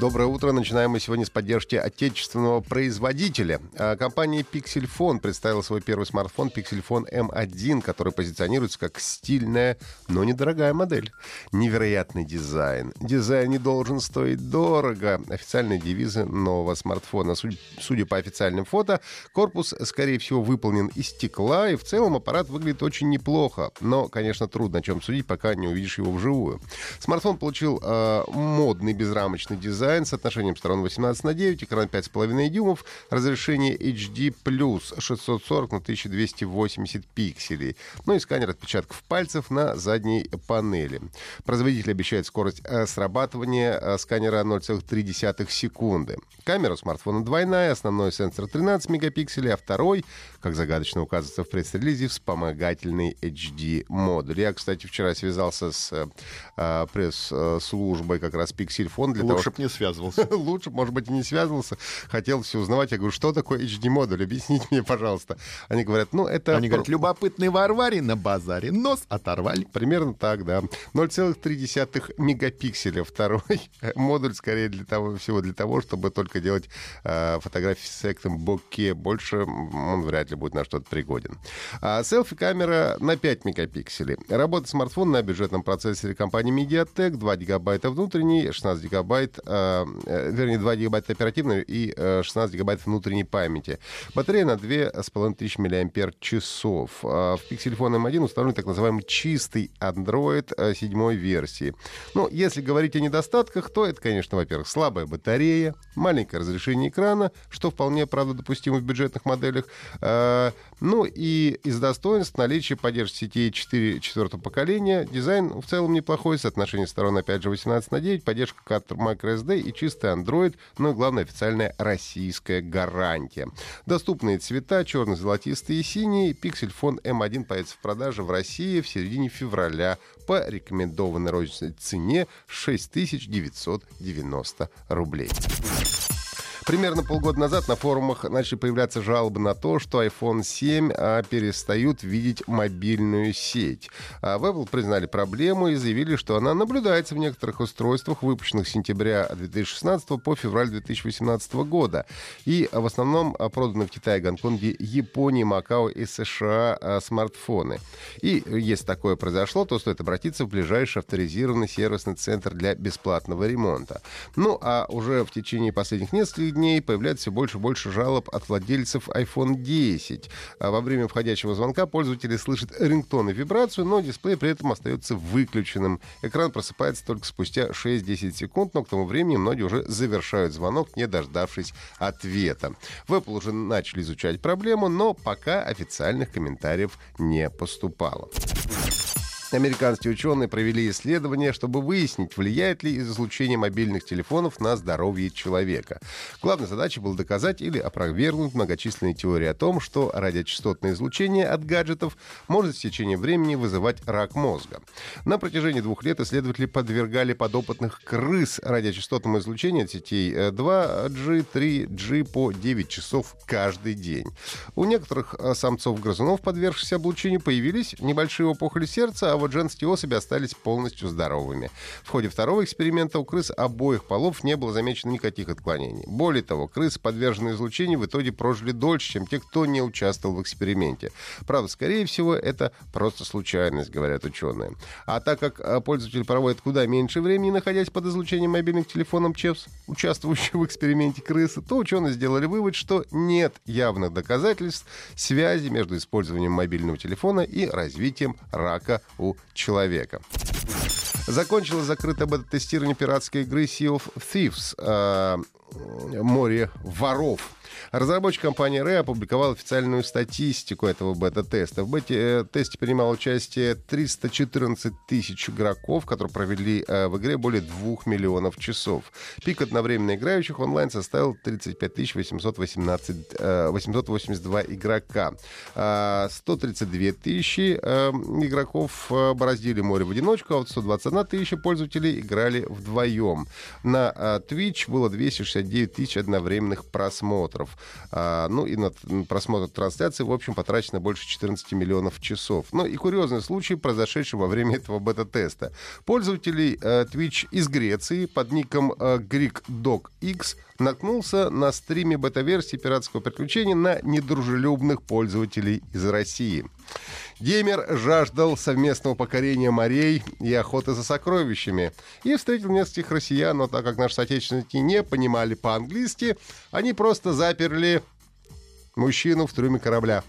Доброе утро. Начинаем мы сегодня с поддержки отечественного производителя. А, компания Pixel Phone представила свой первый смартфон Pixel Phone M1, который позиционируется как стильная, но недорогая модель. Невероятный дизайн. Дизайн не должен стоить дорого. Официальные девизы нового смартфона. Судя по официальным фото, корпус, скорее всего, выполнен из стекла, и в целом аппарат выглядит очень неплохо. Но, конечно, трудно о чем судить, пока не увидишь его вживую. Смартфон получил э, модный безрамочный дизайн, дизайн с отношением сторон 18 на 9, экран 5,5 дюймов, разрешение HD+, 640 на 1280 пикселей, ну и сканер отпечатков пальцев на задней панели. Производитель обещает скорость э, срабатывания э, сканера 0,3 секунды. Камера смартфона двойная, основной сенсор 13 мегапикселей, а второй, как загадочно указывается в пресс-релизе, вспомогательный HD-модуль. Я, кстати, вчера связался с э, пресс-службой как раз Pixel Phone для Лучше того, связывался. Лучше, может быть, и не связывался. Хотел все узнавать. Я говорю, что такое HD-модуль? Объясните мне, пожалуйста. Они говорят, ну, это... Они говорят, любопытный Варваре на базаре нос оторвали. Примерно так, да. 0,3 мегапикселя. Второй модуль, скорее, для того, всего для того, чтобы только делать э, фотографии с эффектом боке. Больше он вряд ли будет на что-то пригоден. А селфи-камера на 5 мегапикселей. Работа смартфона на бюджетном процессоре компании MediaTek. 2 гигабайта внутренний, 16 гигабайт Э, вернее, 2 гигабайта оперативной и 16 э, гигабайт внутренней памяти. Батарея на 2500 мАч. В Pixel Phone M1 установлен так называемый чистый Android 7 э, версии. Ну, если говорить о недостатках, то это, конечно, во-первых, слабая батарея, маленькое разрешение экрана, что вполне, правда, допустимо в бюджетных моделях. Ну и из достоинств наличие поддержки сетей 4 четвертого поколения. Дизайн в целом неплохой, соотношение сторон, опять же, 18 на 9, поддержка карт microSD И чистый Android, ну и главное официальная российская гарантия. Доступные цвета черный, золотистый и синий. Phone M1 появится в продаже в России в середине февраля по рекомендованной розничной цене 6990 рублей. Примерно полгода назад на форумах начали появляться жалобы на то, что iPhone 7 а, перестают видеть мобильную сеть. А в Apple признали проблему и заявили, что она наблюдается в некоторых устройствах, выпущенных с сентября 2016 по февраль 2018 года. И в основном а, проданы в Китае, Гонконге, Японии, Макао и США а, смартфоны. И если такое произошло, то стоит обратиться в ближайший авторизированный сервисный центр для бесплатного ремонта. Ну, а уже в течение последних нескольких дней появляется все больше и больше жалоб от владельцев iPhone 10. А во время входящего звонка пользователи слышат рингтон и вибрацию, но дисплей при этом остается выключенным. Экран просыпается только спустя 6-10 секунд, но к тому времени многие уже завершают звонок, не дождавшись ответа. В Apple уже начали изучать проблему, но пока официальных комментариев не поступало. Американские ученые провели исследование, чтобы выяснить, влияет ли излучение мобильных телефонов на здоровье человека. Главной задачей было доказать или опровергнуть многочисленные теории о том, что радиочастотное излучение от гаджетов может в течение времени вызывать рак мозга. На протяжении двух лет исследователи подвергали подопытных крыс радиочастотному излучению от сетей 2G, 3G по 9 часов каждый день. У некоторых э, самцов-грызунов, подвергшихся облучению, появились небольшие опухоли сердца, а вот женские особи остались полностью здоровыми. В ходе второго эксперимента у крыс обоих полов не было замечено никаких отклонений. Более того, крысы, подверженные излучению, в итоге прожили дольше, чем те, кто не участвовал в эксперименте. Правда, скорее всего, это просто случайность, говорят ученые. А так как а, пользователь проводит куда меньше времени, находясь под излучением мобильных телефонов ЧЕПС, участвующих в эксперименте крысы, то ученые сделали вывод, что нет явных доказательств связи между использованием мобильного телефона и развитием рака у человека. Закончилось закрытое бета-тестирование пиратской игры Sea of Thieves. Э, море воров. Разработчик компании Ray опубликовал официальную статистику этого бета-теста. В бете-тесте принимало участие 314 тысяч игроков, которые провели э, в игре более 2 миллионов часов. Пик одновременно играющих онлайн составил 35 818, 882 игрока. 132 э, тысячи э, игроков бороздили море в одиночку, а вот 121 тысяча пользователей играли вдвоем. На Twitch было 269 тысяч одновременных просмотров. А, ну и на просмотр трансляции, в общем, потрачено больше 14 миллионов часов. Ну и курьезный случай, произошедший во время этого бета-теста. Пользователь э, Twitch из Греции под ником э, GreekDogX наткнулся на стриме бета-версии пиратского приключения на недружелюбных пользователей из России. Геймер жаждал совместного покорения морей и охоты за сокровищами. И встретил нескольких россиян, но так как наши соотечественники не понимали по-английски, они просто заперли мужчину в трюме корабля.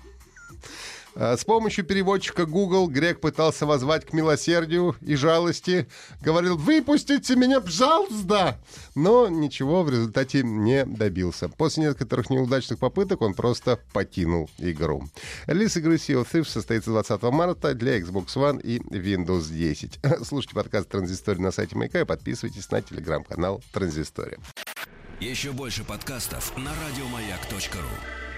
А, с помощью переводчика Google Грек пытался возвать к милосердию и жалости. Говорил, выпустите меня, пожалуйста! Но ничего в результате не добился. После некоторых неудачных попыток он просто покинул игру. Релиз игры Sea of Thieves состоится 20 марта для Xbox One и Windows 10. Слушайте подкаст Транзистория на сайте Маяка и подписывайтесь на телеграм-канал Транзистория. Еще больше подкастов на радиомаяк.ру